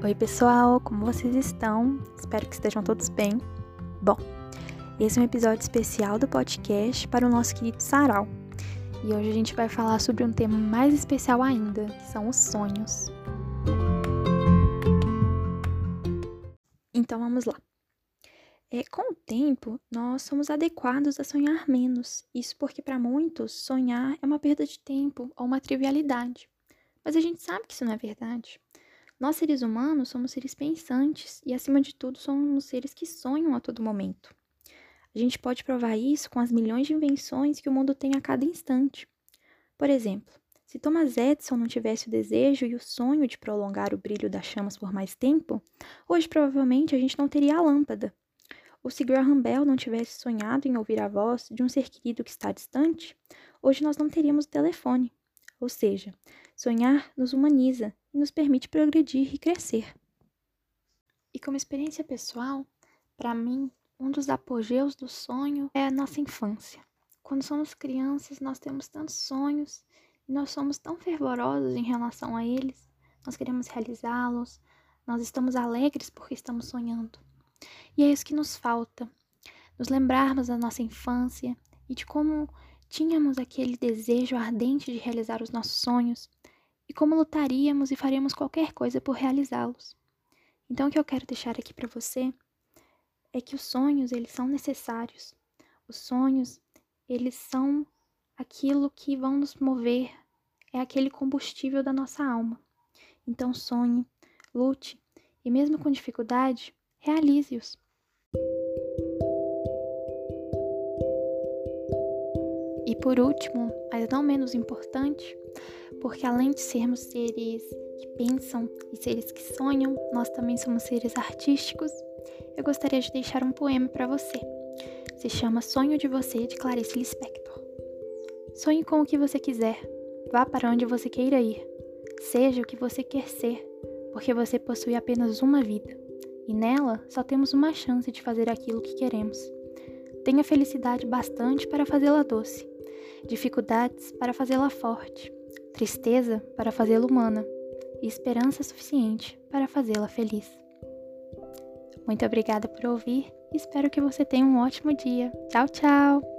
Oi, pessoal, como vocês estão? Espero que estejam todos bem. Bom, esse é um episódio especial do podcast para o nosso querido Sarau. E hoje a gente vai falar sobre um tema mais especial ainda, que são os sonhos. Então vamos lá. É, com o tempo, nós somos adequados a sonhar menos. Isso porque, para muitos, sonhar é uma perda de tempo ou uma trivialidade. Mas a gente sabe que isso não é verdade. Nós, seres humanos, somos seres pensantes e, acima de tudo, somos seres que sonham a todo momento. A gente pode provar isso com as milhões de invenções que o mundo tem a cada instante. Por exemplo, se Thomas Edison não tivesse o desejo e o sonho de prolongar o brilho das chamas por mais tempo, hoje provavelmente a gente não teria a lâmpada. Ou se Graham Bell não tivesse sonhado em ouvir a voz de um ser querido que está distante, hoje nós não teríamos o telefone. Ou seja, sonhar nos humaniza e nos permite progredir e crescer. E como experiência pessoal, para mim, um dos apogeus do sonho é a nossa infância. Quando somos crianças, nós temos tantos sonhos e nós somos tão fervorosos em relação a eles, nós queremos realizá-los, nós estamos alegres porque estamos sonhando. E é isso que nos falta, nos lembrarmos da nossa infância e de como tínhamos aquele desejo ardente de realizar os nossos sonhos e como lutaríamos e faríamos qualquer coisa por realizá-los. Então o que eu quero deixar aqui para você é que os sonhos, eles são necessários. Os sonhos, eles são aquilo que vão nos mover, é aquele combustível da nossa alma. Então sonhe, lute e mesmo com dificuldade, realize-os. E por último, mas não menos importante, porque além de sermos seres que pensam e seres que sonham, nós também somos seres artísticos. Eu gostaria de deixar um poema para você. Se chama Sonho de Você, de Clarice Lispector. Sonhe com o que você quiser. Vá para onde você queira ir. Seja o que você quer ser, porque você possui apenas uma vida. E nela só temos uma chance de fazer aquilo que queremos. Tenha felicidade bastante para fazê-la doce, dificuldades para fazê-la forte, tristeza para fazê-la humana e esperança suficiente para fazê-la feliz. Muito obrigada por ouvir e espero que você tenha um ótimo dia. Tchau, tchau!